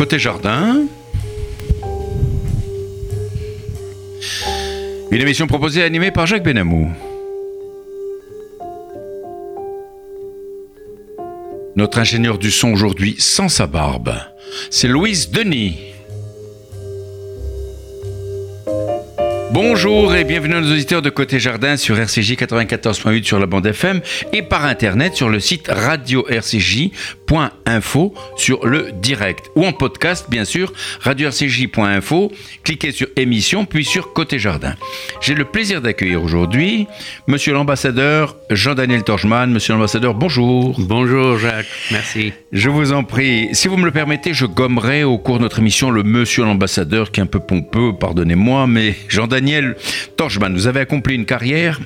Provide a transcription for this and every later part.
Côté jardin. Une émission proposée et animée par Jacques Benamou. Notre ingénieur du son aujourd'hui sans sa barbe, c'est Louise Denis. Bonjour et bienvenue à nos auditeurs de Côté Jardin sur RCJ 94.8 sur la bande FM et par internet sur le site radio-rcj.info sur le direct ou en podcast bien sûr radio-rcj.info. Cliquez sur émission puis sur Côté Jardin. J'ai le plaisir d'accueillir aujourd'hui monsieur l'ambassadeur Jean-Daniel Torchman. Monsieur l'ambassadeur, bonjour. Bonjour Jacques, merci. Je vous en prie. Si vous me le permettez, je gommerai au cours de notre émission le monsieur l'ambassadeur qui est un peu pompeux, pardonnez-moi, mais Jean-Daniel Daniel Torchman, vous avez accompli une carrière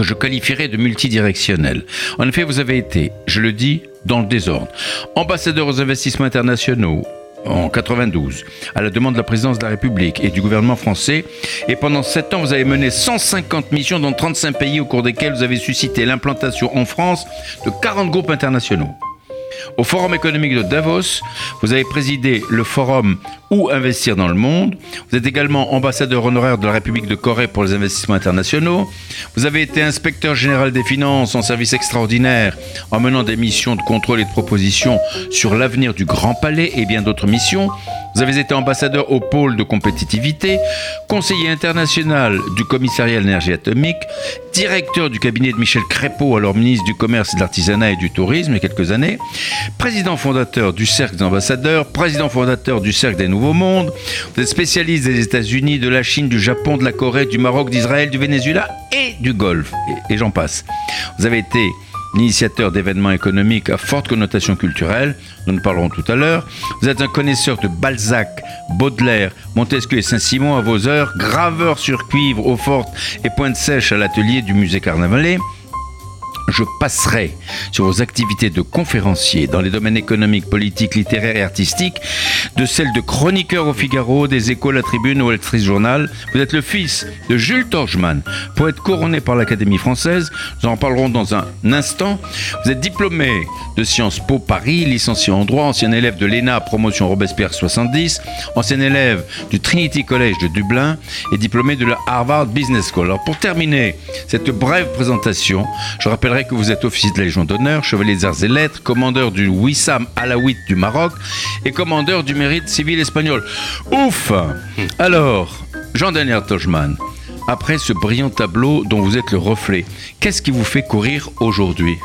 que je qualifierais de multidirectionnelle. En effet, vous avez été, je le dis, dans le désordre, ambassadeur aux investissements internationaux, en 92, à la demande de la présidence de la République et du gouvernement français. Et pendant sept ans, vous avez mené 150 missions dans 35 pays au cours desquels vous avez suscité l'implantation en France de 40 groupes internationaux. Au Forum économique de Davos, vous avez présidé le forum Où investir dans le monde. Vous êtes également ambassadeur honoraire de la République de Corée pour les investissements internationaux. Vous avez été inspecteur général des finances en service extraordinaire en menant des missions de contrôle et de proposition sur l'avenir du Grand Palais et bien d'autres missions. Vous avez été ambassadeur au pôle de compétitivité, conseiller international du commissariat à l'énergie atomique, directeur du cabinet de Michel Crépeau, alors ministre du Commerce, de l'Artisanat et du Tourisme il y a quelques années, président fondateur du Cercle des ambassadeurs, président fondateur du Cercle des Nouveaux Mondes. Vous êtes spécialiste des États-Unis, de la Chine, du Japon, de la Corée, du Maroc, d'Israël, du Venezuela et du Golfe. Et, j'en passe. Vous avez été l'initiateur d'événements économiques à forte connotation culturelle, nous en parlerons tout à l'heure. Vous êtes un connaisseur de Balzac, Baudelaire, Montesquieu et Saint-Simon à vos heures, graveur sur cuivre, eau forte et pointe sèche à l'atelier du musée Carnavalet je passerai sur vos activités de conférencier dans les domaines économiques, politiques, littéraires et artistiques, de celles de chroniqueur au Figaro, des échos, la Tribune, au Wall Journal. Vous êtes le fils de Jules Torchman, poète couronné par l'Académie française. Nous en parlerons dans un instant. Vous êtes diplômé de Sciences Po Paris, licencié en droit, ancien élève de l'ENA, promotion Robespierre 70, ancien élève du Trinity College de Dublin et diplômé de la Harvard Business School. Alors pour terminer cette brève présentation, je rappellerai que vous êtes officier de la Légion d'honneur, chevalier des arts et lettres, commandeur du Wissam Alaouite du Maroc et commandeur du mérite civil espagnol. Ouf Alors, Jean-Daniel Tojman, après ce brillant tableau dont vous êtes le reflet, qu'est-ce qui vous fait courir aujourd'hui?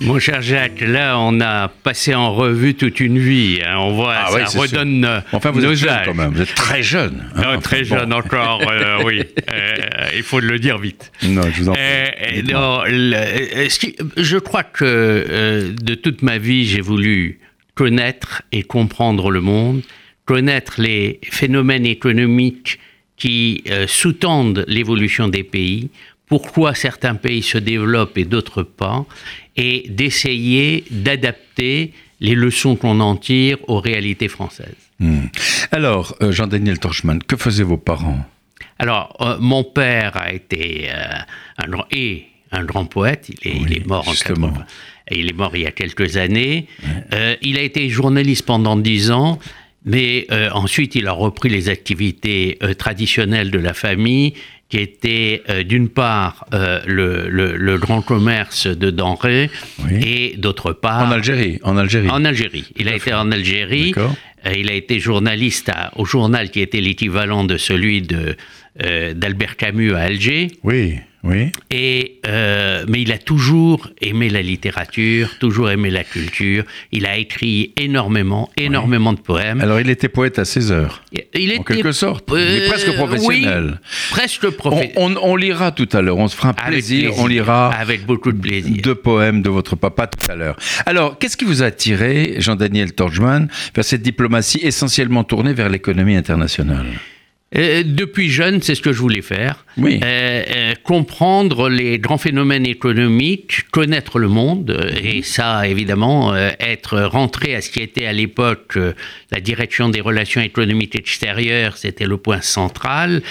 Mon cher Jacques, là, on a passé en revue toute une vie. Hein. On voit, ah ça redonne sûr. Enfin, vous êtes jeune quand même. Vous êtes très jeune. Hein. très jeune encore, euh, oui. Euh, il faut le dire vite. Non, je vous en prie. Euh, non, je crois que de toute ma vie, j'ai voulu connaître et comprendre le monde, connaître les phénomènes économiques qui sous-tendent l'évolution des pays, pourquoi certains pays se développent et d'autres pas, et d'essayer d'adapter les leçons qu'on en tire aux réalités françaises. Hmm. Alors, euh, Jean-Daniel Torchman, que faisaient vos parents? Alors, euh, mon père a été euh, un, grand, et un grand poète, il est, mort en il est mort il y a quelques années. il a été journaliste pendant dix ans. Mais ensuite, il a repris les activités traditionnelles de la famille qui était euh, d'une part euh, le, le, grand commerce de denrées et d'autre part... En Algérie, en Algérie. En Algérie. Il a été en Algérie. Euh, il a été journaliste au journal qui était l'équivalent de celui de d'Albert Camus à Alger. Oui. Oui. Et, euh, mais il a toujours aimé la littérature, toujours aimé la culture. Il a écrit énormément, énormément de poèmes. Alors il était poète à ses heures. Il en quelque sorte. il est presque professionnel. Oui, presque professionnel. On, on, lira tout à l'heure. On se fera un plaisir, On lira. Avec beaucoup de plaisir. Deux poèmes de votre papa tout à l'heure. Alors, qu'est-ce qui vous a attiré, Jean-Daniel Torjman, vers cette diplomatie essentiellement tournée vers l'économie internationale? Euh, depuis jeune, c'est ce que je voulais faire. Oui. Euh, euh, comprendre les grands phénomènes économiques, connaître le monde, et ça, évidemment, être rentré à ce qui était à l'époque la direction des relations économiques extérieures, c'était le point central.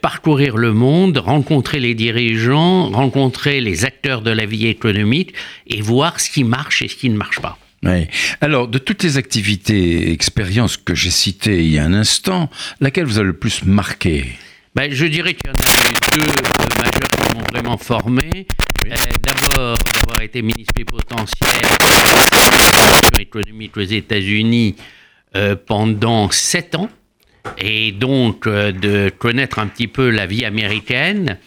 parcourir le monde, rencontrer les dirigeants, rencontrer les acteurs de la vie économique et voir ce qui marche et ce qui ne marche pas. Oui. Alors, de toutes les activités, expériences que j'ai citées il y a un instant, laquelle vous a le plus marqué? Ben, Je dirais qu'il y en a eu deux majeurs qui m'ont vraiment formé. Euh, d'abord, d'avoir été ministre de économique aux États-Unis euh, pendant sept ans, et donc euh, de connaître un petit peu la vie américaine.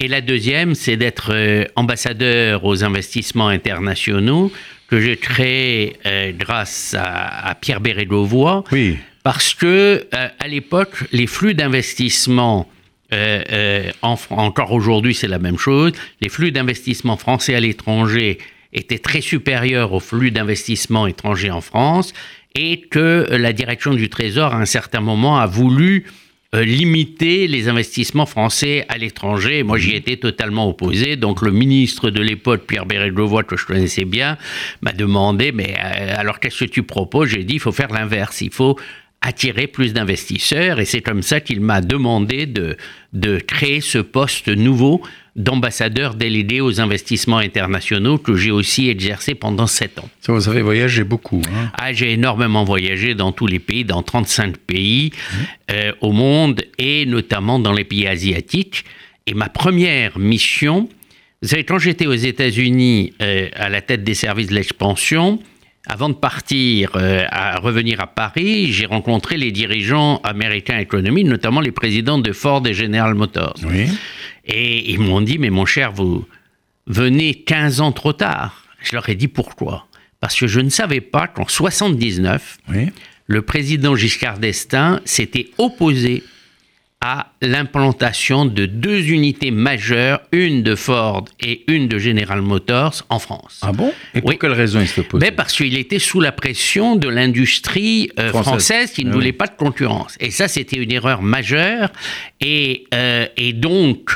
Et la deuxième, c'est d'être ambassadeur aux investissements internationaux que j'ai créé grâce à, Pierre Bérégovoy. Oui. Parce que à l'époque, les flux d'investissement euh, euh, encore aujourd'hui, c'est la même chose. Les flux d'investissement français à l'étranger étaient très supérieurs aux flux d'investissement étrangers en France et que la direction du Trésor, à un certain moment, a voulu euh, limiter les investissements français à l'étranger. Moi, j'y étais totalement opposé. Donc, le ministre de l'époque, Pierre Bérégovoy, que je connaissais bien, m'a demandé, mais alors qu'est-ce que tu proposes? J'ai dit, il faut faire l'inverse. Il faut attirer plus d'investisseurs et c'est comme ça qu'il m'a demandé de, de créer ce poste nouveau d'ambassadeur délégué aux investissements internationaux que j'ai aussi exercé pendant sept ans. vous avez voyagé beaucoup. Hein ah, j'ai énormément voyagé dans tous les pays, dans 35 pays mmh. euh, au monde et notamment dans les pays asiatiques. Et ma première mission, vous savez, quand j'étais aux États-Unis euh, à la tête des services de l'expansion, avant de partir, euh, à revenir à Paris, j'ai rencontré les dirigeants américains économiques, notamment les présidents de Ford et General Motors. Et ils m'ont dit, mais mon cher, vous venez 15 ans trop tard. Je leur ai dit pourquoi? Parce que je ne savais pas qu'en 79, le président Giscard d'Estaing s'était opposé à l'implantation de deux unités majeures, une de Ford et une de General Motors en France. Ah bon? Et pour quelle raison il s'opposait Mais Parce qu'il était sous la pression de l'industrie euh, française. qui ne ah voulait pas de concurrence. Et ça, c'était une erreur majeure. Et, euh, et donc,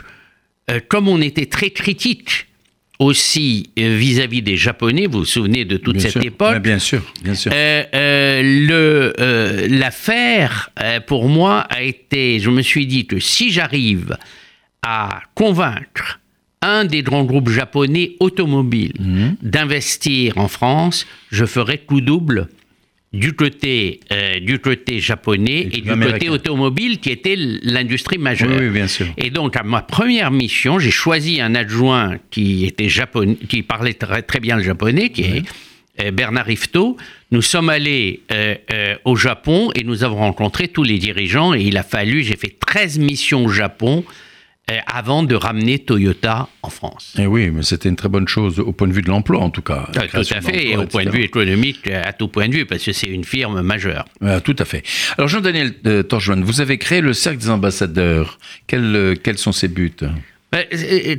euh, comme on était très critique aussi euh, vis-à-vis des Japonais, vous vous souvenez de toute cette époque. bien sûr, bien sûr. Euh, euh, l'affaire, pour moi, a été, je me suis dit que si j'arrive à convaincre un des grands groupes japonais automobiles mhm. d'investir en France, je ferai coup double du côté, euh, du côté japonais et, du côté automobile qui était l'industrie majeure. Oui, bien sûr. Et donc, à ma première mission, j'ai choisi un adjoint qui, était japonais, qui parlait très, très bien le japonais, qui est euh, Bernard Ifto. Nous sommes allés euh, au Japon et nous avons rencontré tous les dirigeants et il a fallu, j'ai fait 13 missions au Japon euh, avant de ramener Toyota en France. Et eh oui, mais c'était une très bonne chose au point de vue de l'emploi, en tout cas. tout à fait, et au point de vue économique, euh, à tout point de vue, parce que c'est une firme majeure. tout à fait. Alors, Jean-Daniel euh, vous avez créé le Cercle des ambassadeurs. Quels, euh, quels sont ses buts? Ben,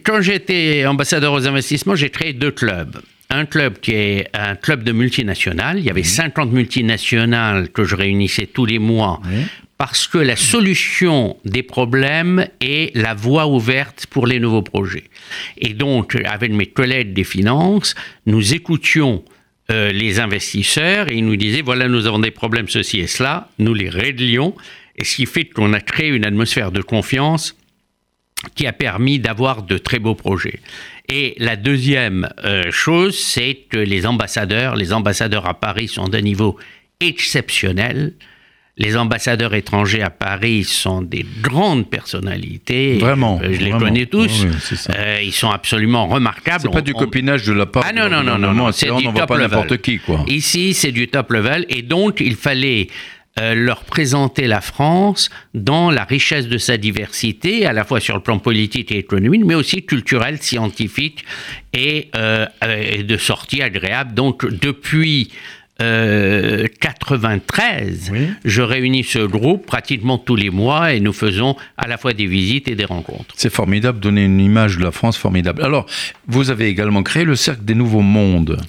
Quand j'étais ambassadeur aux investissements, j'ai créé deux clubs un club qui est un club de multinationales. Il y avait 50 mhm. multinationales que je réunissais tous les mois parce que la solution des problèmes est la voie ouverte pour les nouveaux projets. Et donc, avec mes collègues des finances, nous écoutions euh, les investisseurs et ils nous disaient, voilà, nous avons des problèmes, ceci et cela, nous les réglions, et ce qui fait qu'on a créé une atmosphère de confiance qui a permis d'avoir de très beaux projets. Et la deuxième euh, chose, c'est que les ambassadeurs, les ambassadeurs à Paris sont d'un niveau exceptionnel. Les ambassadeurs étrangers à Paris sont des grandes personnalités. Vraiment. Euh, je les connais tous. Euh, ils sont absolument remarquables. C'est pas du copinage de la part. Ah non, non, non, non, c'est du top pas n'importe qui, quoi. Ici, c'est du top level. Et donc, il fallait euh, leur présenter la France dans la richesse de sa diversité, à la fois sur le plan politique et économique, mais aussi culturel, scientifique et, et de sortie agréable. Donc, depuis 93, euh, je réunis ce groupe pratiquement tous les mois et nous faisons à la fois des visites et des rencontres. C'est formidable, donner une image de la France formidable. Alors, vous avez également créé le Cercle des Nouveaux Mondes.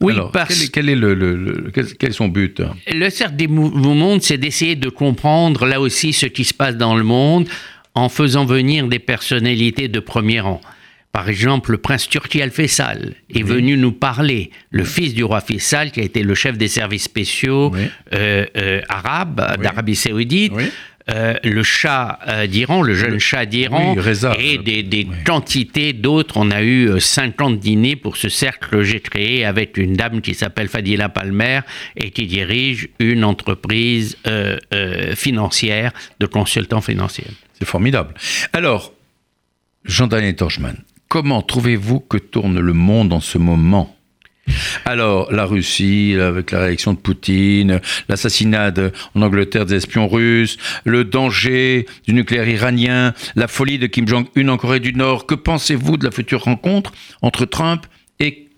Oui, parce... quel, est, le, quel est son but? Le Cercle des Nouveaux Mondes, c'est d'essayer de comprendre là aussi ce qui se passe dans le monde en faisant venir des personnalités de premier rang. Par exemple, le prince Turki Al-Faisal est venu nous parler, le fils du roi Faisal, qui a été le chef des services spéciaux euh, euh, arabes d'Arabie Saoudite. euh, le chat d'Iran, le jeune chat d'Iran, et des, des quantités d'autres. On a eu euh, 50 dîners pour ce cercle que j'ai créé avec une dame qui s'appelle Fadila Palmer et qui dirige une entreprise financière de consultants financiers. C'est formidable. Alors, Jean-Daniel Torchman, comment trouvez-vous que tourne le monde en ce moment? Alors, la Russie, avec la réaction de Poutine, l'assassinat en Angleterre des espions russes, le danger du nucléaire iranien, la folie de Kim Jong-un en Corée du Nord. Que pensez-vous de la future rencontre entre Trump et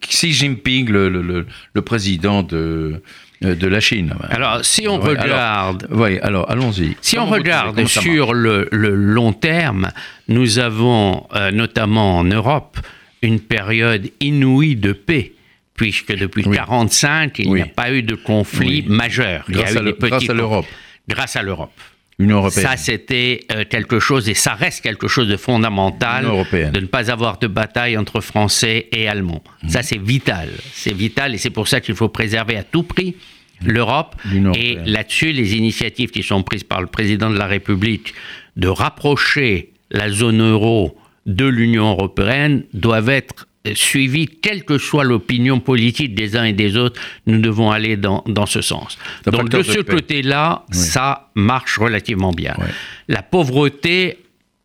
Xi Jinping, le- le président de, de la Chine Alors, si on Ouais, alors, regarde Oui, alors allons-y. Si Comment on regarde sur le, le long terme, nous avons euh, notamment en Europe une période inouïe de paix, puisque depuis Oui. 1945, il Oui. n'y a pas eu de conflit Oui. majeur. Il y Grâce a eu des grâce à l'Europe. Grâce à l'Europe. Européenne. Ça, c'était euh, quelque chose, et ça reste quelque chose de fondamental, de ne pas avoir de bataille entre Français et Allemands. Mhm. Ça, c'est vital. C'est vital, et c'est pour ça qu'il faut préserver à tout prix l'Europe. Et là-dessus, les initiatives qui sont prises par le président de la République de rapprocher la zone euro de l'Union européenne doivent être suivies, quelle que soit l'opinion politique des uns et des autres, nous devons aller dans, dans ce sens. Donc de ce côté-là, Oui. ça marche relativement bien. La pauvreté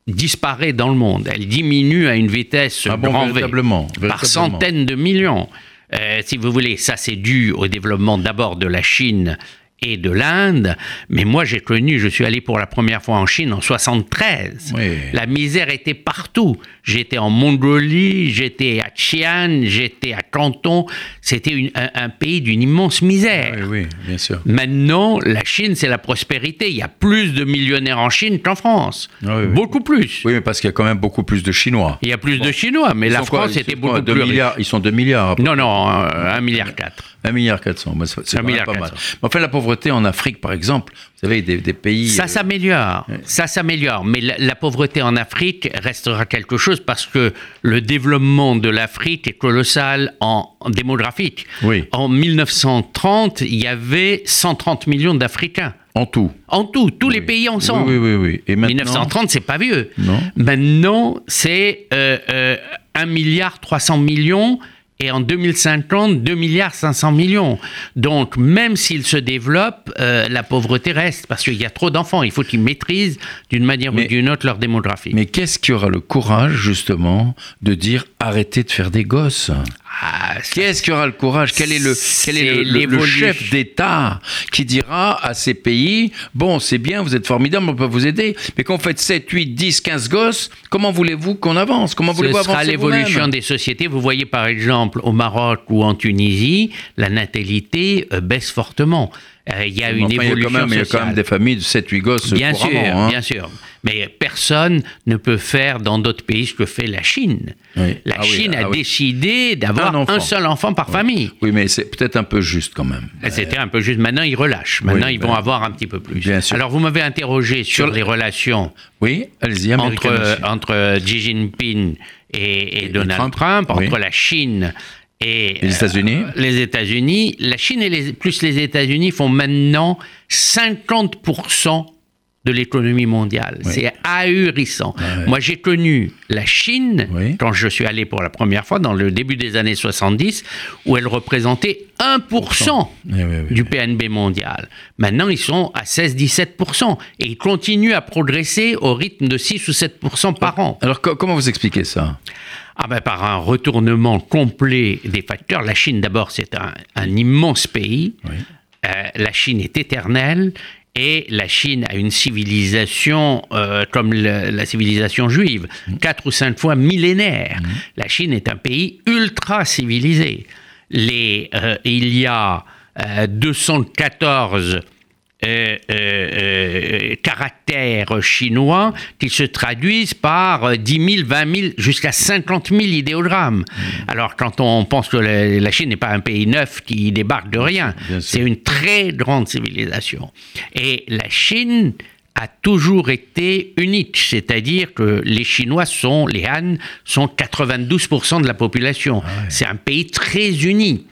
disparaît dans le monde. Elle diminue à une vitesse Ah bon, V, véritablement, par centaines de millions. Euh, si vous voulez, ça c'est dû au développement d'abord de la Chine et de l'Inde, mais moi j'ai connu, je suis allé pour la première fois en Chine en 73. Oui. La misère était partout. J'étais en Mongolie, j'étais à Xi'an, j'étais à Canton. C'était un, un pays d'une immense misère. Oui, oui, bien sûr. Maintenant, la Chine, c'est la prospérité. Il y a plus de millionnaires en Chine qu'en France. Oui. Beaucoup plus. Oui, mais parce qu'il y a quand même beaucoup plus de Chinois. Il y a plus de Chinois, mais Ils la quoi, France ils était quoi, beaucoup deux plus riche. milliards, Ils sont 2 milliards. Non, non, euh, 1 milliard 4. 1 milliard 400. C'est milliard pas mal. 400. Mais enfin, la pauvreté en Afrique, par exemple, vous savez, des, des pays. Ça euh, s'améliore, ça s'améliore, mais la, la pauvreté en Afrique restera quelque chose parce que le développement de l'Afrique est colossal en, en démographique. Oui. En 1930, il y avait 130 millions d'Africains. en tout. En tout, tous les pays ensemble. Oui, oui, oui. oui. Et maintenant, 1930, c'est pas vieux. Non. Maintenant, c'est euh, euh, 1 milliard 300 millions et en 2050, 2 milliards 500 millions. Donc, même s'il se développe, euh, la pauvreté reste parce qu'il y a trop d'enfants. Il faut qu'ils maîtrisent d'une manière Mais- ou d'une autre leur démographie. Mais qu'est-ce qui aura le courage, justement, de dire arrêtez de faire des gosses? Ah, Qu'est-ce qui aura le courage? Quel est le, quel est le- C'est le, le l'évolution. chef d'État qui dira à ces pays Bon, c'est bien, vous êtes formidables, on peut vous aider, mais quand vous faites 7, 8, 10, 15 gosses, comment voulez-vous qu'on avance? Comment Ce voulez-vous sera avancer l'évolution vous-même des sociétés. Vous voyez par exemple au Maroc ou en Tunisie, la natalité euh, baisse fortement. Euh, Il y a une enfin, il y a évolution quand même, il y a quand même des familles de 7, 8 gosses Bien sûr, hein. bien sûr. Mais personne ne peut faire dans d'autres pays ce que fait la Chine. Oui. La Ah oui, Chine ah a oui. décidé d'avoir Un seul enfant par famille. Oui, mais c'est peut-être un peu juste quand même. C'était un peu juste. Maintenant, ils relâchent. Maintenant, ils ben, vont avoir un petit peu plus. bien sûr. Alors, vous m'avez interrogé sur, Sur- les relations Oui, entre, entre Xi Jinping et, et Donald Trump, Trump, entre la Chine et Les États-Unis les États-Unis. La Chine et les, plus les États-Unis font maintenant 50% de l'économie mondiale. Oui. C'est ahurissant. Moi, j'ai connu la Chine Oui. quand je suis allé pour la première fois dans le début des années 70, où elle représentait 1% Oui, oui, oui. du PNB mondial. Maintenant, ils sont à 16-17%. Et ils continuent à progresser au rythme de 6 ou 7% par an. Alors, co- comment vous expliquez ça? Ah ben, par un retournement complet des facteurs. La Chine, d'abord, c'est un, un immense pays. Oui. Euh, la Chine est éternelle. Et la Chine a une civilisation euh, comme le- la civilisation juive, quatre ou cinq fois millénaire. La Chine est un pays ultra civilisé. Les, euh, il y a euh, 214 euh, euh, euh, caractères chinois qui se traduisent par euh, 10 000, 20 000, jusqu'à 50 000 idéogrammes. Alors, quand on pense que la, la Chine n'est pas un pays neuf qui débarque de rien, c'est une très grande civilisation. Et la Chine a toujours été unique, c'est-à-dire que les Chinois sont, les Han, sont 92% de la population. C'est un pays très uni.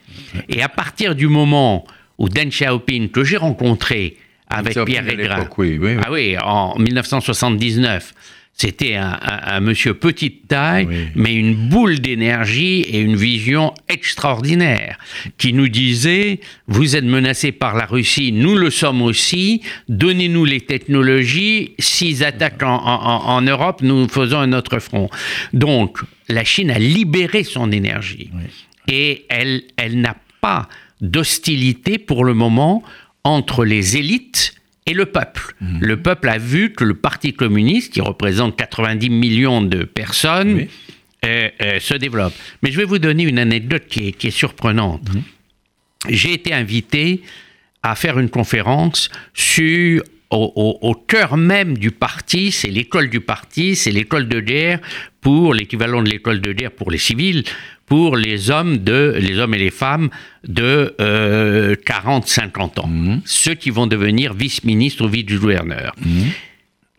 Et à partir du moment où Deng Xiaoping, que j'ai rencontré avec Pierre Régrin. Oui, oui, oui. Ah oui, en 1979. C'était un, un- un monsieur petite taille, Oui. mais une boule d'énergie et une vision extraordinaire, qui nous disait, vous êtes menacés par la Russie, nous le sommes aussi, donnez-nous les technologies, s'ils attaquent en, en- en Europe, nous faisons un autre front. Donc, la Chine a libéré son énergie. Et elle, elle n'a pas d'hostilité pour le moment entre les élites et le peuple. Mhm. Le peuple a vu que le Parti communiste, qui représente 90 millions de personnes, Oui. euh, euh, se développe. Mais je vais vous donner une anecdote qui est, qui est surprenante. Mhm. J'ai été invité à faire une conférence sur au, au- au cœur même du parti, c'est l'école du parti, c'est l'école de guerre pour l'équivalent de l'école de guerre pour les civils, pour les hommes de les hommes et les femmes de 40-50 ans, ceux qui vont devenir vice-ministres ou vice-gouverneurs.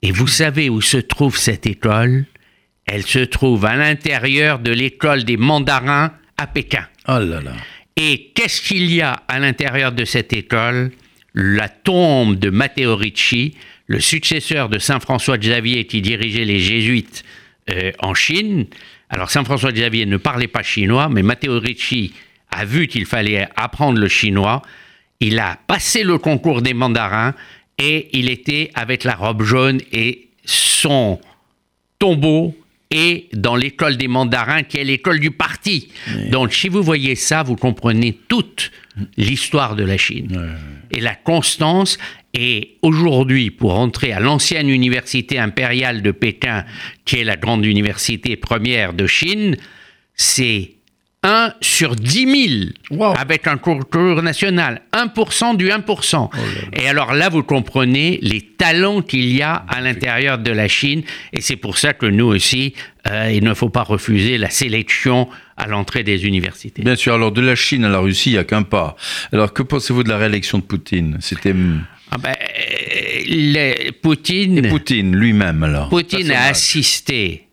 Et vous savez où se trouve cette école? Elle se trouve à l'intérieur de l'école des mandarins à Pékin. Oh là là. Et qu'est-ce qu'il y a à l'intérieur de cette école? La tombe de Matteo Ricci, le successeur de Saint François Xavier qui dirigeait les jésuites euh, en Chine. Alors Saint François Xavier ne parlait pas chinois, mais Matteo Ricci a vu qu'il fallait apprendre le chinois. Il a passé le concours des mandarins et il était avec la robe jaune et son tombeau est dans l'école des mandarins, qui est l'école du parti. Donc, si vous voyez ça, vous comprenez toute l'histoire de la Chine et la constance. Et aujourd'hui, pour entrer à l'ancienne université impériale de Pékin, qui est la grande université première de Chine, c'est 1 sur 10 000 Wow. avec un concours national. 1% du 1%. Et alors là, vous comprenez les talents qu'il y a à l'intérieur de la Chine. Et c'est pour ça que nous aussi, euh, il ne faut pas refuser la sélection à l'entrée des universités. Bien sûr, alors de la Chine à la Russie, il n'y a qu'un pas. Alors que pensez-vous de la réélection de Poutine? C'était Ah ben, Poutine, Poutine lui-même alors. Poutine a assisté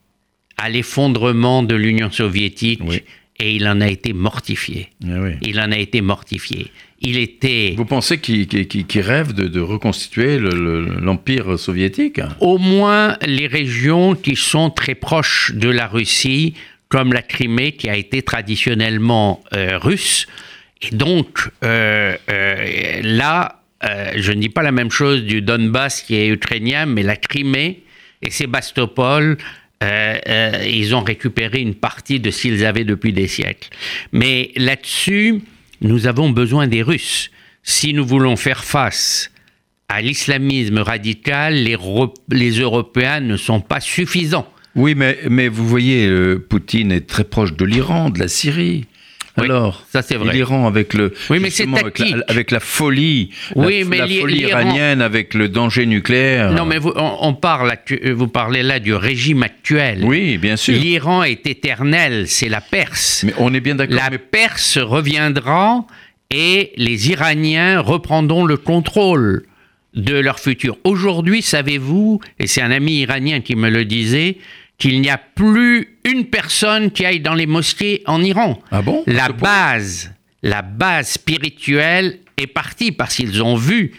à l'effondrement de l'Union soviétique Oui. et il en a été mortifié. Eh oui. Il en a été mortifié. Il était Vous pensez qu'il rêve de, de reconstituer le- le- l'Empire soviétique? Au moins les régions qui sont très proches de la Russie, comme la Crimée qui a été traditionnellement euh, russe. Et donc euh, euh, là, euh, je ne dis pas la même chose du Donbass qui est ukrainien, mais la Crimée et Sébastopol, euh, euh, ils ont récupéré une partie de ce qu'ils avaient depuis des siècles. Mais là-dessus, nous avons besoin des Russes. Si nous voulons faire face à l'islamisme radical, les, Ro- les Européens ne sont pas suffisants. Oui, mais, vous voyez, Poutine est très proche de l'Iran, de la Syrie. Oui, Alors, ça, c'est vrai. L'Iran avec le Oui, mais c'est avec la, avec la folie, Oui, la, mais la l'I- folie iranienne avec le danger nucléaire. Non, mais vous, on, on parle, euh, vous parlez là du régime actuel. oui, bien sûr. L'Iran est éternel, c'est la Perse. Mais on est bien d'accord. La mais Perse reviendra et les Iraniens reprendront le contrôle de leur futur. Aujourd'hui, savez-vous, et c'est un ami iranien qui me le disait, qu'il n'y a plus une personne qui aille dans les mosquées en Iran. Ah bon? La base, la base spirituelle est partie parce qu'ils ont vu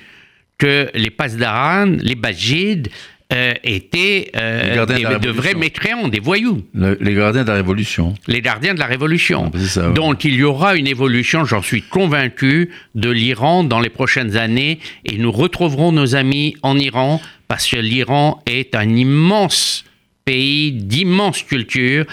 que les pasdaran, les bajids, euh, étaient euh, des- de vrais mécréants, des voyous le- les gardiens de la Révolution. les gardiens de la Révolution. Ah, ça, ouais. Donc il y aura une évolution, j'en suis convaincu, de l'Iran dans les prochaines années et nous retrouverons nos amis en Iran parce que l'Iran est un immense pays d'immense culture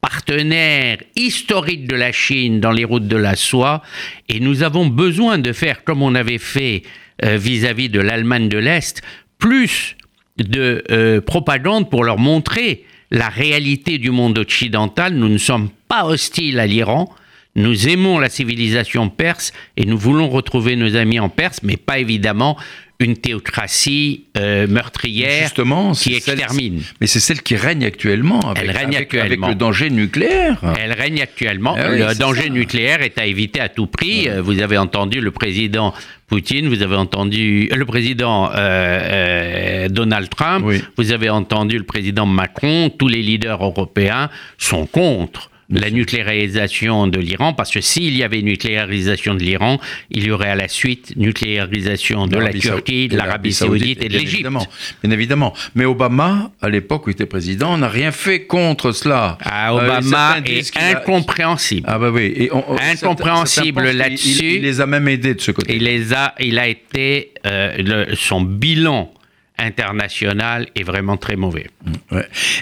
partenaire historique de la Chine dans les routes de la soie et nous avons besoin de faire comme on avait fait euh, vis-à-vis de l'Allemagne de l'Est, plus de euh, propagande pour leur montrer la réalité du monde occidental. Nous ne sommes pas hostiles à l'Iran. Nous aimons la civilisation perse et nous voulons retrouver nos amis en Perse, mais pas évidemment une théocratie euh, meurtrière Justement, qui celle- extermine. Mais c'est celle qui règne actuellement. Avec, Elle règne avec- actuellement. Avec le danger nucléaire. Elle règne actuellement. Ah oui, le danger ça. nucléaire est à éviter à tout prix. Euh, Vous avez entendu le président Poutine, vous avez entendu euh, le président euh, euh, Donald Trump, Oui. vous avez entendu le président Macron. Tous les leaders européens sont contre la nucléarisation de l'Iran, parce que s'il y avait nucléarisation de l'Iran, il y aurait à la suite nucléarisation de la Turquie, de l'Arabie saoudite et de l'Égypte. Évidemment, bien évidemment. Mais Obama, à l'époque où il était président, n'a rien fait contre cela. Ah, Obama est incompréhensible. Ah bah oui. Et incompréhensible là-dessus. Il, les a même aidés de ce côté. Il les a, il a été euh, son bilan international est vraiment très mauvais. Mm,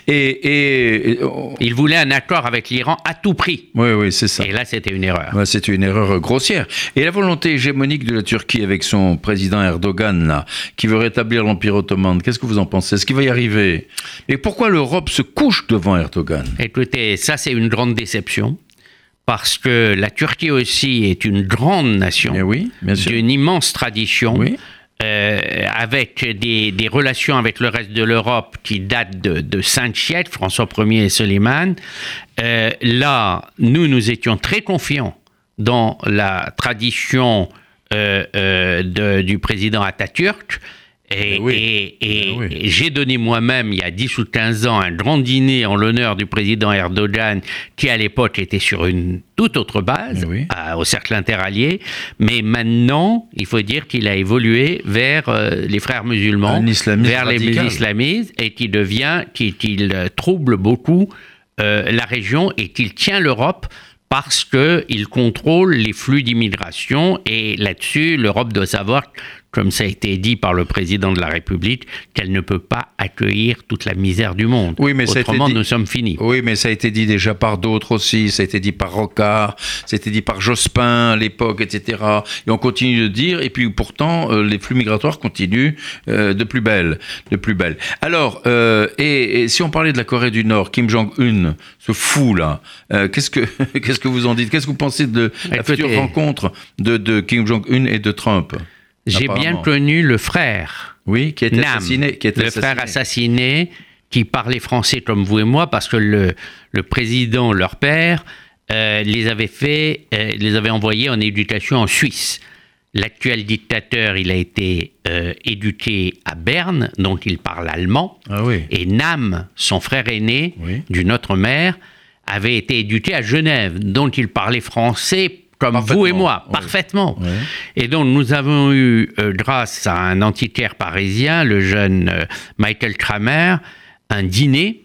et, il voulait un accord avec l'Iran à tout prix. Oui, oui, c'est ça. Et là, c'était une erreur. c'était une erreur grossière. Et la volonté hégémonique de la Turquie avec son président Erdogan, là, qui veut rétablir l'Empire ottoman, qu'est-ce que vous en pensez? Est-ce qu'il va y arriver? Et pourquoi l'Europe se couche devant Erdogan? Écoutez, ça, c'est une grande déception parce que la Turquie aussi est une grande nation, eh oui, d'une immense tradition. Oui. Euh, avec des, des, relations avec le reste de l'Europe qui datent de, de siècles, François Ier et Soliman, euh, là, nous, nous étions très confiants dans la tradition euh, euh de, du président Atatürk. Et, et, et, j'ai donné moi-même, il y a 10 ou 15 ans, un grand dîner en l'honneur du président Erdogan, qui à l'époque était sur une toute autre base, au cercle interallié. Mais maintenant, il faut dire qu'il a évolué vers euh, les frères musulmans, vers les islamistes, et qu'il devient, qu'il trouble beaucoup euh, la région et qu'il tient l'Europe parce qu'il contrôle les flux d'immigration. Et là-dessus, l'Europe doit savoir comme ça a été dit par le président de la République, qu'elle ne peut pas accueillir toute la misère du monde. Oui, mais Autrement, nous sommes finis. Oui, mais ça a été dit déjà par d'autres aussi. Ça a été dit par Rocard, ça a été dit par Jospin à l'époque, etc. Et on continue de dire. Et puis pourtant, euh, les flux migratoires continuent euh, de plus belle, de plus belle. Alors, euh, et, si on parlait de la Corée du Nord, Kim Jong-un, ce fou là, qu'est-ce que qu'est-ce que vous en dites? Qu'est-ce que vous pensez de la future rencontre de, de Kim Jong-un et de Trump? J'ai bien connu le frère. Oui, qui était assassiné. Qui le frère assassiné, qui parlait français comme vous et moi, parce que le, le président, leur père, euh, les avait fait, euh, les avait envoyés en éducation en Suisse. L'actuel dictateur, il a été euh, éduqué à Berne, donc il parle allemand. Ah oui. Et Nam, son frère aîné, d'une autre mère, avait été éduqué à Genève, donc il parlait français comme vous et moi, parfaitement. Et donc nous avons eu, euh, grâce à un antiquaire parisien, le jeune euh, Michael Kramer, un dîner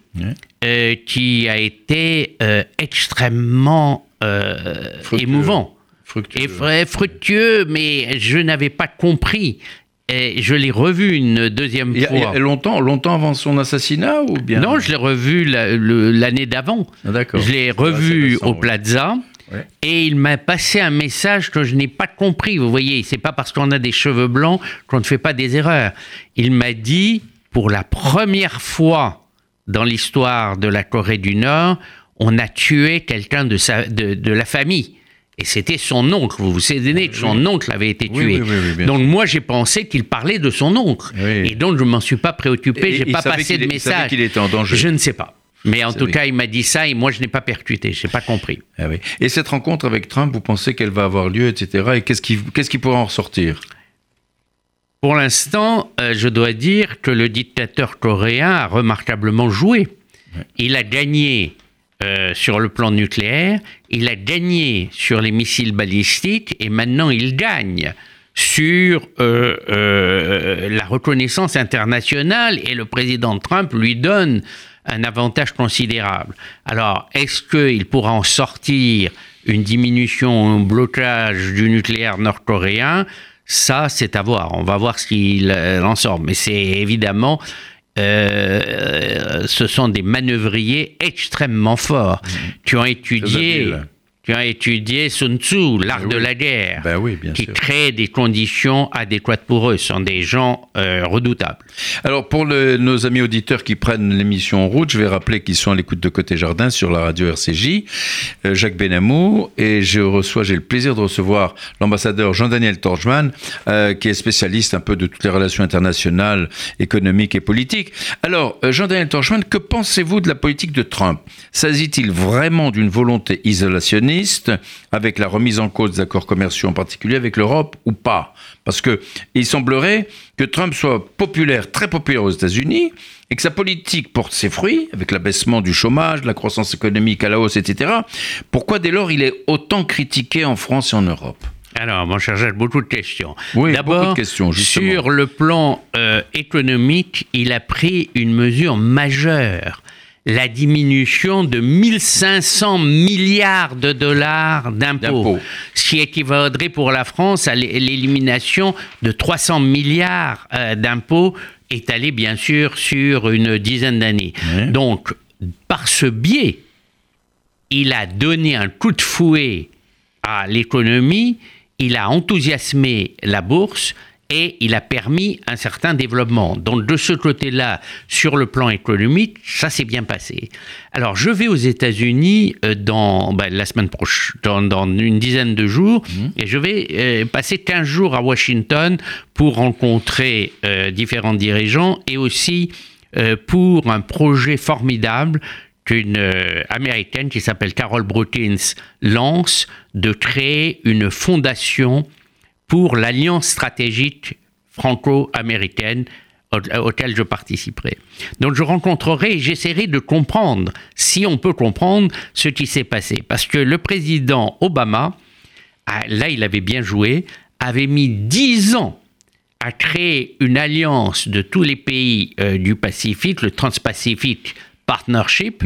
euh, qui a été extrêmement émouvant. Fructueux. Et fructueux, mais je n'avais pas compris. Et je l'ai revu une deuxième fois. Il y a longtemps, longtemps avant son assassinat ou bien? Non, je l'ai revu l'année d'avant. Ah, d'accord. Je l'ai revu au Plaza. Et il m'a passé un message que je n'ai pas compris. Vous voyez, c'est pas parce qu'on a des cheveux blancs qu'on ne fait pas des erreurs. Il m'a dit, pour la première fois dans l'histoire de la Corée du Nord, on a tué quelqu'un de, de, la famille. Et c'était son oncle. Vous vous souvenez que son oncle avait été tué. donc moi j'ai pensé qu'il parlait de son oncle. Et donc je ne m'en suis pas préoccupé. J'ai pas passé de message. qu'il était en danger. Je ne sais pas. Mais en tout cas, il m'a dit ça et moi, je n'ai pas percuté, je n'ai pas compris. Ah oui. Et cette rencontre avec Trump, vous pensez qu'elle va avoir lieu, etc. Et qu'est-ce qui, qu'est-ce qui pourra en ressortir? Pour l'instant, euh, je dois dire que le dictateur coréen a remarquablement joué. Il a gagné euh, sur le plan nucléaire, il a gagné sur les missiles balistiques et maintenant il gagne sur euh, la reconnaissance internationale et le président Trump lui donne un avantage considérable. Alors, est-ce qu'il pourra en sortir une diminution, un blocage du nucléaire nord-coréen? Ça, c'est à voir. On va voir ce qu'il en sort. Mais c'est évidemment euh, ce sont des manœuvriers extrêmement forts mmh. qui ont étudié tu as étudié Sun Tzu, l'art ben de la guerre, ben qui crée des conditions adéquates pour eux. Ce sont des gens euh, redoutables. Alors, pour nos amis auditeurs qui prennent l'émission en route, je vais rappeler qu'ils sont à l'écoute de Côté Jardin sur la radio RCJ, euh, Jacques Benamou, et je reçois, j'ai le plaisir de recevoir l'ambassadeur Jean-Daniel Torjman, euh, qui est spécialiste un peu de toutes les relations internationales, économiques et politiques. Alors, Jean-Daniel Torjman, que pensez-vous de la politique de Trump? S'agit-il vraiment d'une volonté isolationniste protectionniste, avec la remise en cause des accords commerciaux en particulier avec l'Europe ou pas? Parce que il semblerait que Trump soit populaire, très populaire aux États-Unis, et que sa politique porte ses fruits, avec l'abaissement du chômage, la croissance économique à la hausse, etc. Pourquoi dès lors il est autant critiqué en France et en Europe? Alors, mon cher Jacques, beaucoup de questions. Oui, D'abord, sur le plan euh, économique, il a pris une mesure majeure la diminution de 1500 milliards de dollars d'impôts, ce qui équivaudrait pour la France à l'é- l'élimination de 300 milliards euh, d'impôts étalés bien sûr sur une dizaine d'années. Donc, par ce biais, il a donné un coup de fouet à l'économie, il a enthousiasmé la bourse et il a permis un certain développement. Donc de ce côté-là, sur le plan économique, ça s'est bien passé. Alors je vais aux États-Unis euh, dans ben, la semaine prochaine, dans, dans une dizaine de jours, et je vais euh, passer 15 jours à Washington pour rencontrer euh, différents dirigeants et aussi euh, pour un projet formidable qu'une américaine qui s'appelle Carol Brookins lance de créer une fondation pour l'alliance stratégique franco-américaine au- auquel je participerai. Donc je rencontrerai et j'essaierai de comprendre, si on peut comprendre, ce qui s'est passé. Parce que le président Obama, ah, là il avait bien joué, avait mis 10 ans à créer une alliance de tous les pays euh, du Pacifique, le Trans-Pacific Partnership,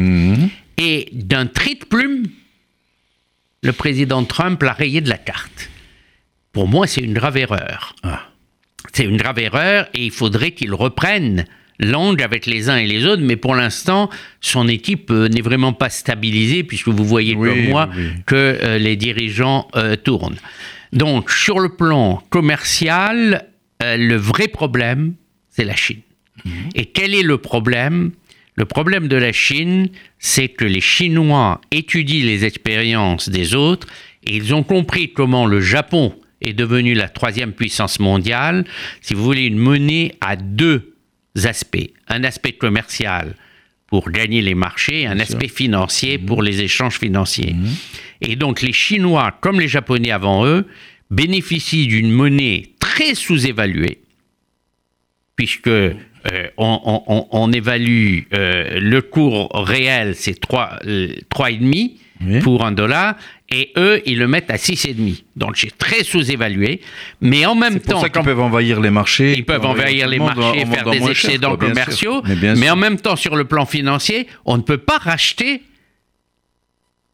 et d'un trait de plume, le président Trump l'a rayé de la carte. Pour moi, c'est une grave erreur. Ah. C'est une grave erreur et il faudrait qu'il reprenne l'angle avec les uns et les autres, mais pour l'instant, son équipe euh, n'est vraiment pas stabilisée, puisque vous voyez Oui, comme moi oui. que euh, les dirigeants euh, tournent. Donc, sur le plan commercial, le vrai problème, c'est la Chine. Et quel est le problème? Le problème de la Chine, c'est que les Chinois étudient les expériences des autres et ils ont compris comment le Japon est devenu la troisième puissance mondiale. Si vous voulez, une monnaie à deux aspects. Un aspect commercial pour gagner les marchés, et un aspect financier pour les échanges financiers. Et donc les Chinois, comme les Japonais avant eux, bénéficient d'une monnaie très sous-évaluée, puisque euh, on, on- on- on évalue euh, le cours réel, c'est 3, euh, 3,5 Oui. pour un dollar, et eux, ils le mettent à 6,5. Donc c'est très sous-évalué, mais en même C'est pour temps, ça qu'ils peuvent envahir les marchés. ils peuvent envahir les en- marchés, en faire des excédents quoi, bien sûr. commerciaux, Mais, en même temps, sur le plan financier, on ne peut pas racheter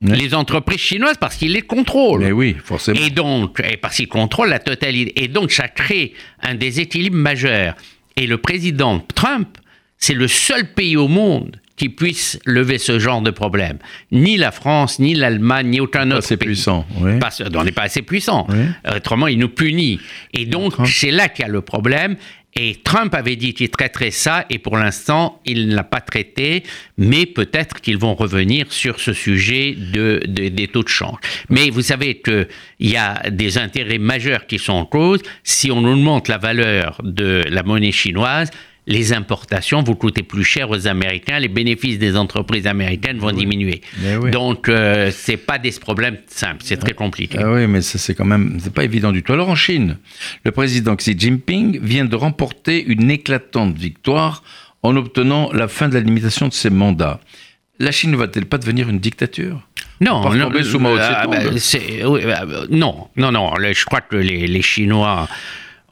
les entreprises chinoises parce qu'ils les contrôlent. Mais oui, forcément. Et donc, et parce qu'ils contrôlent la totalité. Et donc, ça crée un déséquilibre majeur. Et le président Trump, c'est le seul pays au monde qui puisse lever ce genre de problème. Ni la France, ni l'Allemagne, ni aucun autre assez pays. puissant. oui. Parce- on n'est pas assez puissant. Oui. Autrement, il nous punit. Et donc, c'est là qu'il y a le problème. Et Trump avait dit qu'il traiterait ça, et pour l'instant, il ne l'a pas traité, mais peut-être qu'ils vont revenir sur ce sujet de, de- des taux de change. Mais vous savez qu'il y a des intérêts majeurs qui sont en cause. Si on augmente la valeur de la monnaie chinoise, les importations vont coûter plus cher aux Américains, les bénéfices des entreprises américaines vont diminuer. Oui. Donc, euh, c'est pas des problèmes simples, c'est très compliqué. Ah oui, mais ça c'est quand même, c'est pas évident du tout. Alors en Chine, le président Xi Jinping vient de remporter une éclatante victoire en obtenant la fin de la limitation de ses mandats. La Chine ne va-t-elle pas devenir une dictature? Non, non, sous Mao ah, bah, oui, bah, non, non, non. le- Je crois que les, les Chinois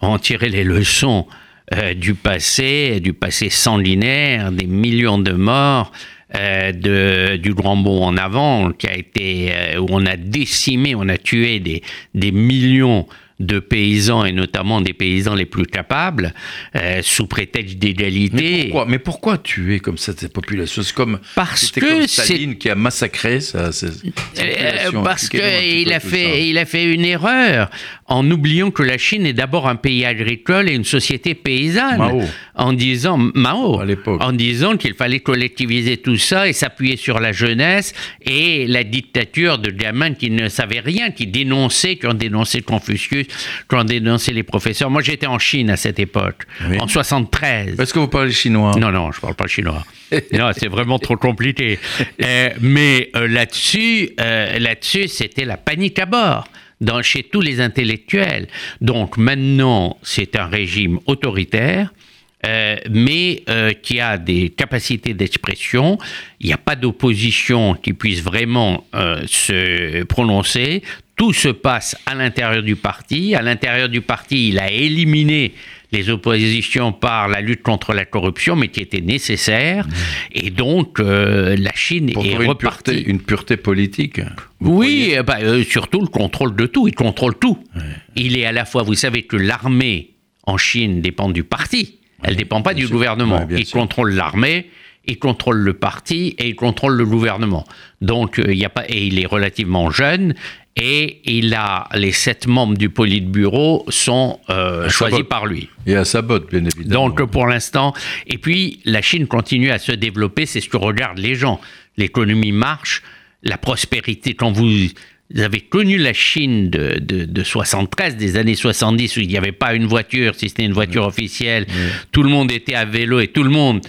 ont tiré les leçons euh, du passé, du passé sanguinaire, des millions de morts. euh, du grand bond en avant, qui a été euh, où on a décimé, on a tué des, des millions de paysans et notamment des paysans les plus capables euh, sous prétexte mais d'égalité. pourquoi, mais pourquoi tuer comme ça cette population? C'est comme, Parce que comme Staline qui a massacré ça. Euh, population. parce qu'il a fait, il a fait une erreur en oubliant que la Chine est d'abord un pays agricole et une société paysanne. Mao. En disant Mao, À l'époque. en disant qu'il fallait collectiviser tout ça et s'appuyer sur la jeunesse et la dictature de gamins qui ne savaient rien, qui dénonçaient, qui ont dénoncé Confucius quand dénonçaient les professeurs. Moi, j'étais en Chine à cette époque, en 73. Est-ce que vous parlez chinois? Non, non, je parle pas chinois. non, c'est vraiment trop compliqué. Euh, mais euh, là-dessus, euh, là-dessus, c'était la panique à bord. Dans, chez tous les intellectuels. Donc maintenant, c'est un régime autoritaire euh, mais euh, qui a des capacités d'expression. Il n'y a pas d'opposition qui puisse vraiment euh, se prononcer. Tout se passe à l'intérieur du parti. À l'intérieur du parti, il a éliminé les oppositions par la lutte contre la corruption, mais qui était nécessaire. Mmh. Et donc, la Chine est une repartie. Pureté, une pureté politique. Oui, bah, surtout le contrôle de tout. Il contrôle tout. Ouais. Il est à la fois, vous savez que l'armée en Chine dépend du parti. Elle ne dépend pas du gouvernement. il contrôle l'armée, il contrôle le parti et il contrôle le gouvernement. Donc, euh, il y a pas, et il est relativement jeune et il a les sept membres du Politburo sont euh, choisis par lui. Et à sa botte, bien évidemment. Donc, pour l'instant, et puis la Chine continue à se développer. C'est ce que regardent les gens. L'économie marche, la prospérité. Quand vous avez connu la Chine de, de, 73, des années 70, où il n'y avait pas une voiture, si c'était une voiture officielle, tout le monde était à vélo et tout le monde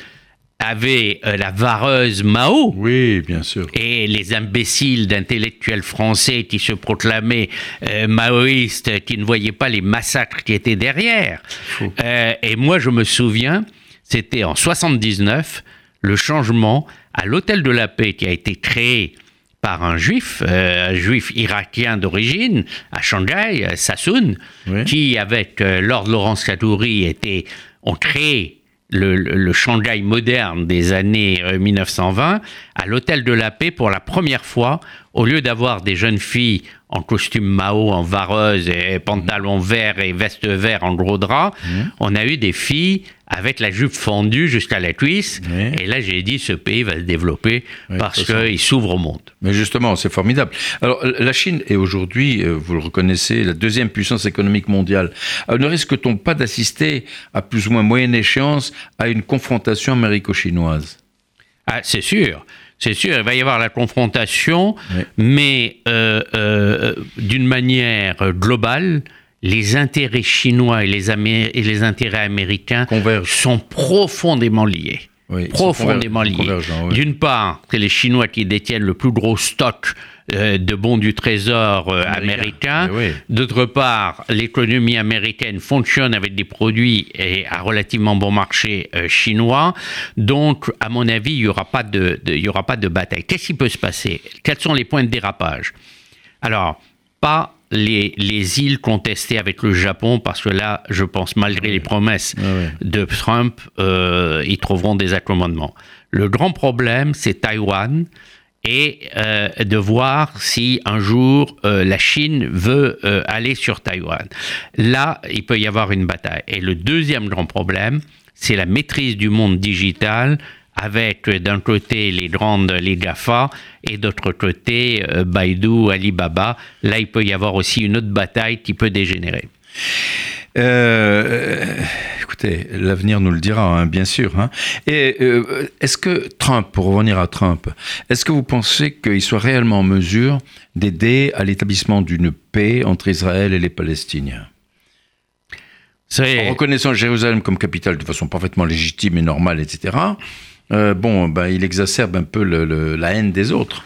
avait euh, la vareuse Mao. Oui, bien sûr. Et les imbéciles d'intellectuels français qui se proclamaient euh, maoïstes, qui ne voyaient pas les massacres qui étaient derrière. Euh, et moi, je me souviens, c'était en 79, le changement à l'Hôtel de la Paix qui a été créé par un juif, euh, un juif irakien d'origine, à Shanghai, euh, Sassoon, qui, avec euh, Lord Laurence Kadouri, était, ont créé le, le, Shanghai moderne des années 1920 à l'Hôtel de la Paix pour la première fois, au lieu d'avoir des jeunes filles en costume Mao, en vareuse et pantalon vert et veste vert en gros drap, mmh. on a eu des filles avec la jupe fendue jusqu'à la cuisse. Et là, j'ai dit, ce pays va se développer parce qu'il s'ouvre au monde. Mais justement, c'est formidable. Alors, la Chine est aujourd'hui, euh, vous le reconnaissez, la deuxième puissance économique mondiale. Euh, ne risque-t-on pas d'assister, à plus ou moins moyenne échéance, à une confrontation américo-chinoise? Ah, C'est sûr. C'est sûr, il va y avoir la confrontation, mais euh, euh, d'une manière globale, les intérêts chinois et les, et les intérêts américains sont profondément liés. Profondément liés. D'une part, c'est les Chinois qui détiennent le plus gros stock euh, de bons du trésor euh, américain. Eh D'autre part, l'économie américaine fonctionne avec des produits et à relativement bon marché euh, chinois. Donc, à mon avis, il n'y aura, pas de, il y aura pas de bataille. Qu'est-ce qui peut se passer? Quels sont les points de dérapage? Alors, pas les, les, îles contestées avec le Japon, parce que là, je pense, malgré les promesses ah de Trump, ils trouveront des accommodements. Le grand problème, c'est Taïwan et euh, de voir si un jour euh, la Chine veut euh, aller sur Taïwan. Là, il peut y avoir une bataille. Et le deuxième grand problème, c'est la maîtrise du monde digital avec d'un côté les grandes, les GAFA, et d'autre côté Baidu, Alibaba. Là, il peut y avoir aussi une autre bataille qui peut dégénérer. Euh, écoutez, l'avenir nous le dira, hein, bien sûr. Hein. Et euh, est-ce que Trump, pour revenir à Trump, est-ce que vous pensez qu'il soit réellement en mesure d'aider à l'établissement d'une paix entre Israël et les Palestiniens? En reconnaissant Jérusalem comme capitale de façon parfaitement légitime et normale, etc., euh, bon, ben, il exacerbe un peu le, la haine des autres.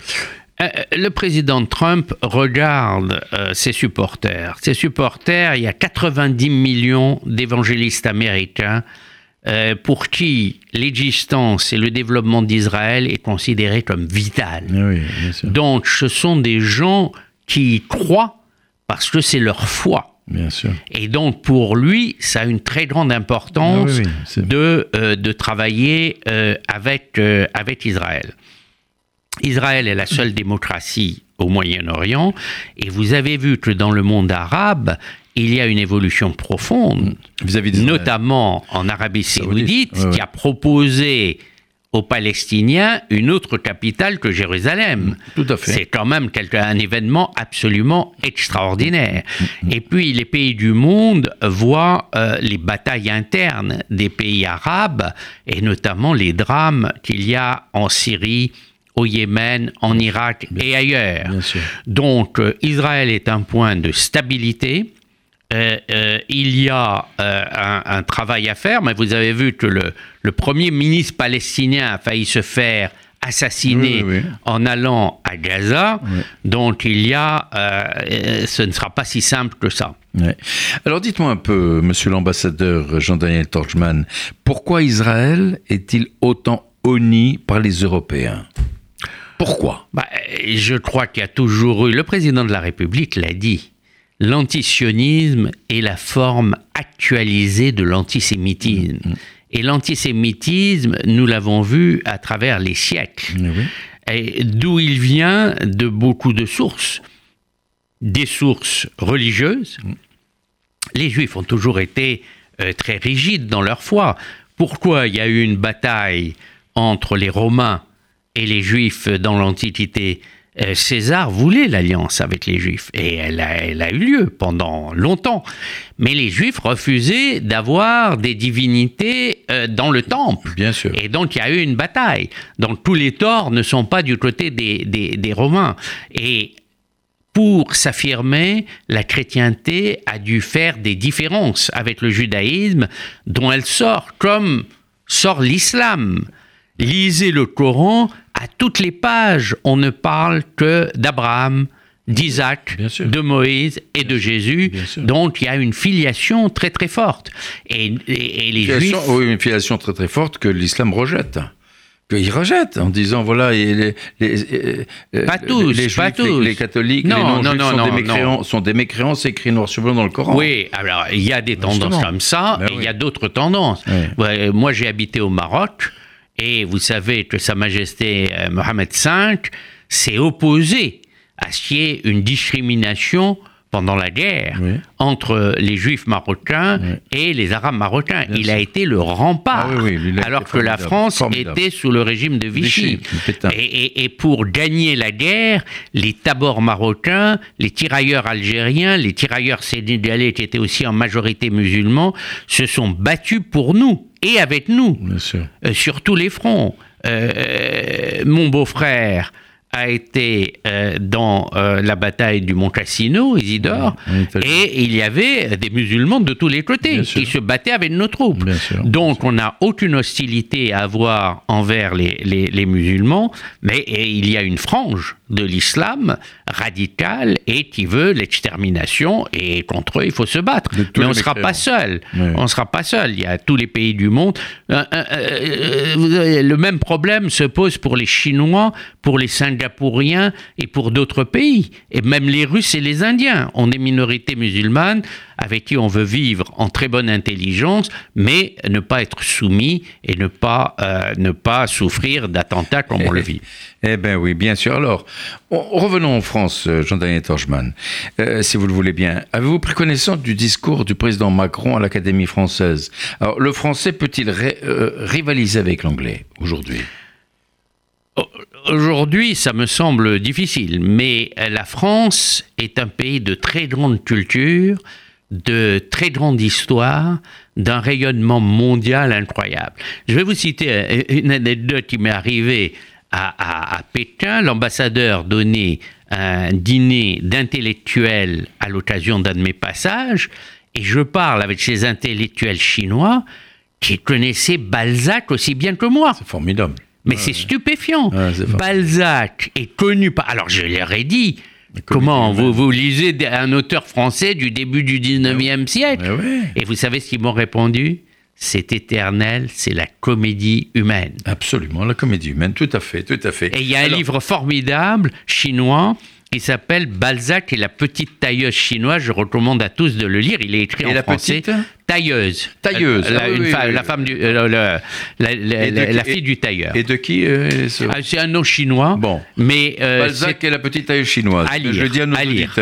Euh, le président Trump regarde euh, ses supporters. Ses supporters, il y a 90 millions d'évangélistes américains euh, pour qui l'existence et le développement d'Israël est considéré comme vital. Ah Donc ce sont des gens qui croient parce que c'est leur foi. Bien sûr. Et donc pour lui, ça a une très grande importance ah de, de travailler avec, avec Israël. Israël est la seule démocratie au Moyen-Orient, et vous avez vu que dans le monde arabe, il y a une évolution profonde, notamment en Arabie saoudite, qui a proposé aux Palestiniens une autre capitale que Jérusalem. Tout à fait. C'est quand même un événement absolument extraordinaire. Mm, mm. Et puis les pays du monde voient euh, les batailles internes des pays arabes et notamment les drames qu'il y a en Syrie, au Yémen, en Irak et ailleurs. Donc euh, Israël est un point de stabilité. Euh, euh, il y a euh, un, un travail à faire, mais vous avez vu que le, le premier ministre palestinien a failli se faire assassiner Oui, oui, oui. en allant à Gaza. Donc il y a, ce ne sera pas si simple que ça. Alors dites-moi un peu, monsieur l'ambassadeur Jean-Daniel Torchman, pourquoi Israël est-il autant honni par les Européens? Pourquoi? Bah, je crois qu'il y a toujours eu, le président de la République l'a dit, l'antisionisme est la forme actualisée de l'antisémitisme. Et l'antisémitisme, nous l'avons vu à travers les siècles. Et D'où il vient de beaucoup de sources. Des sources religieuses. Les Juifs ont toujours été euh, très rigides dans leur foi. Pourquoi il y a eu une bataille entre les Romains et les Juifs dans l'Antiquité? César voulait l'alliance avec les Juifs et elle a, elle a eu lieu pendant longtemps. Mais les Juifs refusaient d'avoir des divinités euh, dans le temple. Bien sûr. Et donc il y a eu une bataille. Donc tous les torts ne sont pas du côté des, des- des Romains. Et pour s'affirmer, la chrétienté a dû faire des différences avec le judaïsme dont elle sort comme sort l'islam. Lisez le Coran, à toutes les pages, on ne parle que d'Abraham, d'Isaac, de Moïse et de Jésus. Donc il y a une filiation très très forte. Et, et- et les Filiation- Juifs... oui, une filiation très très forte que l'islam rejette. Qu'il rejette en disant voilà, les, les, euh, Pas les- tous, les, pas juifs, les- tous. les, catholiques, Non, les non, non, sont, des mécréants, sont des mécréants, c'est écrit noir sur blanc dans le Coran. Oui, alors il y a des tendances comme ça, Ben et il y a d'autres tendances. Moi, j'ai habité au Maroc, et vous savez que Sa Majesté euh, Mohamed V s'est opposé à ce qu'il y ait une discrimination pendant la guerre Oui. entre les juifs marocains Oui. et les arabes marocains. Bien il sûr. a été le rempart, Ah oui, alors que la France formidable. était sous le régime de Vichy. Et, et- et pour gagner la guerre, les tabors marocains, les tirailleurs algériens, les tirailleurs sénégalais qui étaient aussi en majorité musulmans, se sont battus pour nous et avec nous Bien sûr. euh, sur tous les fronts. Euh, mon beau-frère a été euh, dans euh, la bataille du Mont Cassino, Isidore, Oui, et il y avait des musulmans de tous les côtés qui se battaient avec nos troupes. Sûr. Donc on n'a aucune hostilité à avoir envers les, les- les musulmans, mais il y a une frange de l'islam radicale et qui veut l'extermination, et contre eux il faut se battre. Mais on ne sera pas seul. Oui. On ne sera pas seul. Il y a tous les pays du monde. Euh, le même problème se pose pour les Chinois, pour les Singapouriens et pour d'autres pays. Et même les Russes et les Indiens. On est minorité musulmane avec qui on veut vivre en très bonne intelligence, mais ne pas être soumis et ne pas, euh, ne pas souffrir d'attentats comme on le vit. Eh bien oui, bien sûr. Alors, on- revenons en France, euh, Jean-Daniel Torchman, Euh, si vous le voulez bien. Avez-vous pris connaissance du discours du président Macron à l'Académie française? Alors, le français peut-il ri- rivaliser avec l'anglais aujourd'hui? Aujourd'hui, ça me semble difficile, mais la France est un pays de très grande culture, de très grande histoire, d'un rayonnement mondial incroyable. Je vais vous citer une anecdote qui m'est arrivée à Pékin. L'ambassadeur donnait un dîner d'intellectuels à l'occasion d'un de mes passages, et je parle avec ces intellectuels chinois qui connaissaient Balzac aussi bien que moi. C'est formidable. Mais c'est stupéfiant. Ouais, fort. Balzac est connu par. Alors je leur ai dit. Comment vous, vous lisez un auteur français du début du 19e siècle Eh. Et vous savez ce qu'ils m'ont répondu? C'est éternel, c'est la comédie humaine. Absolument, la comédie humaine, tout à fait, tout à fait. Et il y a un livre formidable chinois qui s'appelle Balzac et la petite tailleuse chinoise. Je recommande à tous de le lire. Il est écrit Et en la français. petite Tailleuse. Tailleuse, La, ah oui, une oui, fa- oui. la femme du, euh, la, fille du tailleur. Et de qui euh, ce- Ah, c'est un nom chinois. Bon. Mais euh, Balzac et la petite taille chinoise. À lire, je le dis à nos à lire.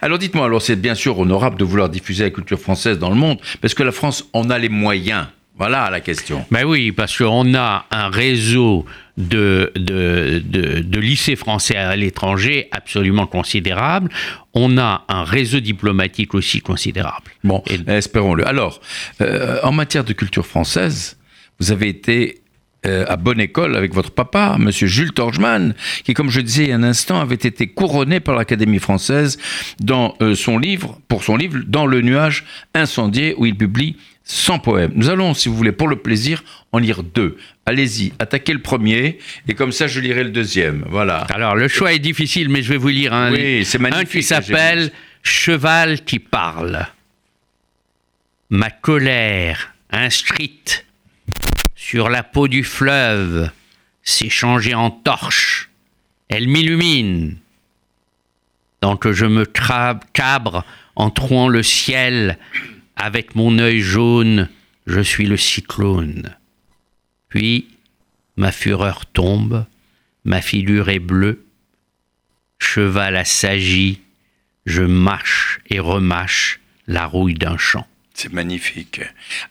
Alors dites-moi, alors c'est bien sûr honorable de vouloir diffuser la culture française dans le monde, parce que la France en a les moyens. Voilà la question. Ben oui, parce qu'on a un réseau de, de, de, de lycées français à l'étranger absolument considérable. On a un réseau diplomatique aussi considérable. Bon, Et- espérons-le. Alors, euh, en matière de culture française, vous avez été euh, à bonne école avec votre papa, Monsieur Jules Torgman, qui, comme je disais il y a un instant, avait été couronné par l'Académie française dans euh, son livre, pour son livre Dans le nuage incendié, où il publie 100 poèmes. Nous allons, si vous voulez, pour le plaisir, en lire deux. Allez-y, attaquez le premier, et comme ça, je lirai le deuxième. Voilà. Alors, le choix est difficile, mais je vais vous lire un, Oui, c'est un magnifique, qui s'appelle Cheval qui parle. Ma colère inscrite sur la peau du fleuve s'est changée en torche. Elle m'illumine. Tant que je me cabre en trouant le ciel avec mon œil jaune, je suis le cyclone. Puis ma fureur tombe, ma figure est bleue, cheval assagi, je mâche et remâche la rouille d'un champ. C'est magnifique.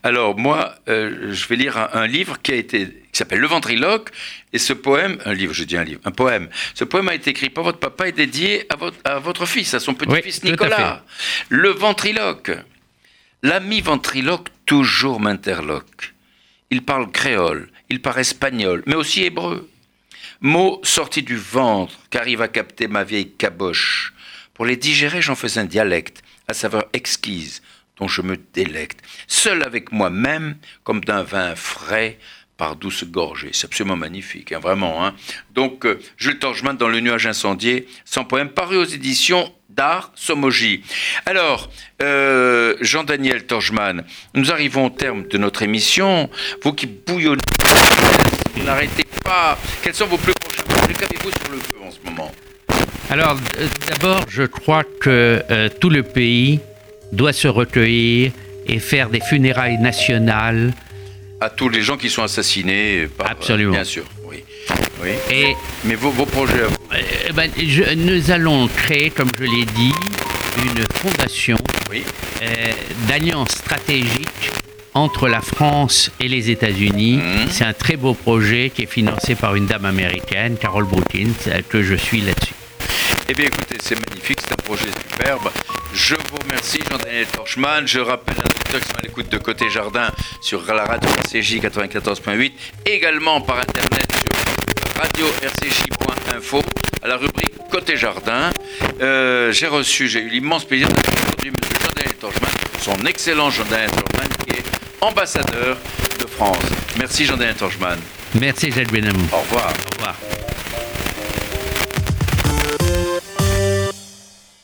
Alors moi, euh, je vais lire un, un livre qui a été qui s'appelle Le Ventriloque et ce poème, un livre, je dis un livre, un poème. Ce poème a été écrit par votre papa et dédié à votre, à votre fils, à son petit-fils Oui, à Nicolas. Le Ventriloque. L'ami ventriloque toujours m'interloque. Il parle créole, il parle espagnol, mais aussi hébreu. Mots sortis du ventre qu'arrive à capter ma vieille caboche. Pour les digérer, j'en fais un dialecte, à saveur exquise, dont je me délecte. Seul avec moi-même, comme d'un vin frais, par douce gorgée. C'est absolument magnifique, hein, vraiment. Hein. Donc, euh, Jules Torgeman dans Le Nuage Incendié, sans poème, paru aux éditions d'Art Somogy. Alors, euh, Jean-Daniel Torgeman, nous arrivons au terme de notre émission. Vous qui bouillonnez, vous n'arrêtez pas. Quels sont vos plus prochains projets Qu'avez-vous sur le feu en ce moment? Alors, d'abord, je crois que euh, tout le pays doit se recueillir et faire des funérailles nationales. À tous les gens qui sont assassinés par... Absolument. Bien sûr, oui. oui. Et Mais vos, vos projets à vous euh, ben, je- nous allons créer, comme je l'ai dit, une fondation Oui. euh, d'alliance stratégique entre la France et les États-Unis. Mhm. C'est un très beau projet qui est financé par une dame américaine, Carol Brookins, euh, que je suis là-dessus. Eh bien, écoutez, c'est magnifique, c'est un projet superbe. Je vous remercie, Jean-Daniel Torchman. Je rappelle à tous qui sont à l'écoute de Côté Jardin sur la radio RCJ 94.8, également par internet sur radio-rcj.info à la rubrique Côté Jardin. Euh, j'ai reçu, j'ai eu l'immense plaisir d'accueillir aujourd'hui M. Jean-Daniel Torchman, son excellent Jean-Daniel Torchman, qui est ambassadeur de France. Merci, Jean-Daniel Torchman. Merci, Jacques Benamou. Au revoir. Au revoir.